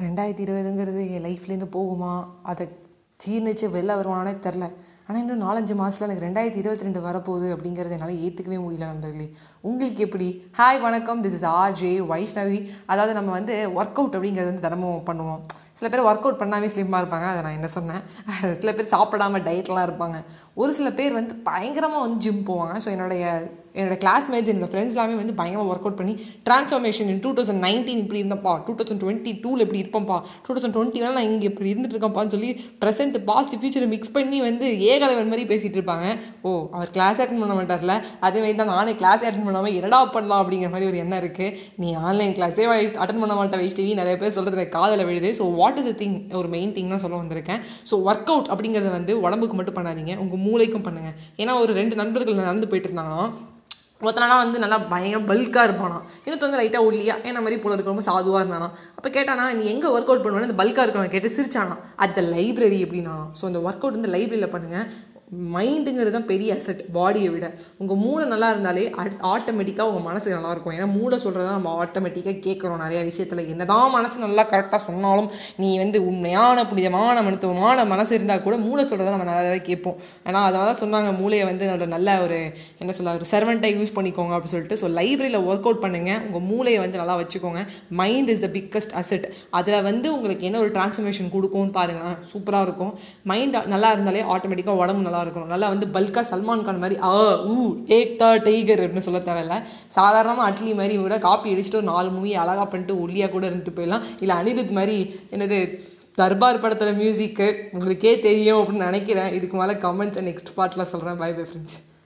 ரெண்டாயிரத்தி இருபதுங்கிறது என் லைஃப்லேருந்து போகுமா? அதை ஜீர்ணிச்சு வெளில வருவானே தெரில. ஆனால் இன்னும் நாலஞ்சு மாதத்தில் எனக்கு ரெண்டாயிரத்தி இருபத்தி ரெண்டு வரப்போகுது அப்படிங்கிறத என்னால் ஏற்றுக்கவே முடியல நண்பர்களே. உங்களுக்கு எப்படி? ஹாய் வணக்கம். திஸ் இஸ் ஆர்ஜே வைஷ்ணவி அதாவது நம்ம வந்து ஒர்க் அவுட் அப்படிங்கிறது வந்து தினமும் பண்ணுவோம். சில பேர் ஒர்க் அவுட் பண்ணாமே ஸ்லிம்மாக இருப்பாங்க. அதை நான் என்ன சொன்னேன்? சில பேர் சாப்பிடாம டயட்லாம் இருப்பாங்க. ஒரு சில பேர் வந்து பயங்கரமாக வந்து ஜிம் போவாங்க. ஸோ என்னுடைய என்னோட கிளாஸ்மேட்ஸ் என்னோடய ஃப்ரெண்ட்ஸ் எல்லாமே வந்து பயங்கரமாக ஒர்க் அவுட் பண்ணி transformation in two thousand nineteen இப்படி இருந்தப்பா டூ தௌசண்ட் டுவெண்ட்டி டூவில் இப்படி இருப்பேன்ப்பா. டூ தௌசண்ட் டுவெண்ட்டினால நான் இங்கே இப்படி இருந்துட்டு இருக்கேன்ப்பான்னு சொல்லி ப்ரெசென்ட் பாஸ்ட் ஃபியூச்சரை மிக்ஸ் பண்ணி வந்து ஏகலைவன் மாதிரி பேசிகிட்டு இருப்பாங்க. ஓ அவர் கிளாஸ் அட்டன் பண்ண மாட்டார்ல. அதே மாதிரி தான் நானே கிளாஸ் அட்டன் பண்ணாமல் என்னடா பண்ணலாம் அப்படிங்கிற மாதிரி ஒரு எண்ணம் இருக்குது நீ ஆன்லைன் கிளாஸே அட்டன் பண்ண மாட்டேன் வைஷ்ணவி. நிறைய பேர் சொல்கிறது காதில் விழுது. So what is the thing ஒரு மெயின் திங் தான் சொல்ல வந்திருக்கேன். ஸோ ஒர்க் அவுட் அப்படிங்கிறத வந்து உடம்புக்கு மட்டும் பண்ணாதீங்க. உங்கள் மூளைக்கும் பண்ணுங்கள் ஏன்னா ஒரு ரெண்டு நண்பர்கள் நடந்து போயிட்டு இருந்தாங்கன்னா ஒருத்தனா வந்து நல்லா பயங்கர பல்காக இருப்பானா இன்னொருத்த வந்து லைட்டாக ஒல்லியா? என்ன மாதிரி போல இருக்க ரொம்ப சாதுவாக இருந்தானா அப்போ கேட்டானா நீ எங்கே ஒர்க் அவுட் பண்ணுவேன்னு இந்த பல்காக இருக்கணும் கேட்டு சிரிச்சானா அட் த லைப்ரரி எப்படின்னா ஸோ அந்த ஒர்க் அவுட் வந்து லைப்ரரியில் பண்ணுங்கள் மைண்டுங்கிறது தான் பெரிய அசட் பாடியை விட. உங்கள் மூளை நல்லா இருந்தாலே ஆட்டோமேட்டிக்காக உங்கள் மனசு நல்லாயிருக்கும் ஏன்னா மூளை சொல்கிறத நம்ம ஆட்டோமேட்டிக்காக கேட்குறோம் நிறைய விஷயத்தில். என்னதான் மனசு நல்லா கரெக்டாக சொன்னாலும் நீ வந்து உண்மையான புனிதமான மருத்துவமான மனசு இருந்தால் கூட மூளை சொல்கிறத நம்ம நல்லாவே கேட்போம். ஆனால் அதனால தான் சொன்னாங்க மூளையை வந்து ஒரு நல்ல ஒரு என்ன சொல்ல ஒரு சர்வெண்ட்டை யூஸ் பண்ணிக்கோங்க அப்படின்னு சொல்லிட்டு. ஸோ லைப்ரரியில் ஒர்க் அவுட் பண்ணுங்கள் உங்கள் மூளையை வந்து நல்லா வச்சுக்கோங்க. Mind is the biggest asset அதில் வந்து உங்களுக்கு என்ன ஒரு டிரான்ஸ்ஃபர்மேஷன் கொடுக்கும்னு பாருங்களேன். சூப்பராக இருக்கும். மைண்ட் நல்லா இருந்தாலே ஆட்டோமேட்டிக்காக உடம்பு நல்லா இருக்கணும் நல்லா வந்து பல்காக சல்மான் கான் மாதிரி ஆ ஊ ஏக்தா டைகர் அப்படின்னு சொல்ல தேவையில்ல. சாதாரணமாக அட்லி மாதிரி இவங்க காப்பி அடிச்சுட்டு ஒரு நாலு மூவி அழகாக பண்ணிட்டு ஒல்லியாக கூட இருந்துட்டு போயிடலாம். இல்லை அனிருத் மாதிரி என்னது தர்பார் படத்தில் மியூசிக்கு உங்களுக்கே தெரியும் அப்படின்னு நினைக்கிறேன். இதுக்கு மேலே கமெண்ட்ஸ் நெக்ஸ்ட் பார்ட்டில் சொல்கிறேன் பை பை ஃப்ரெண்ட்ஸ்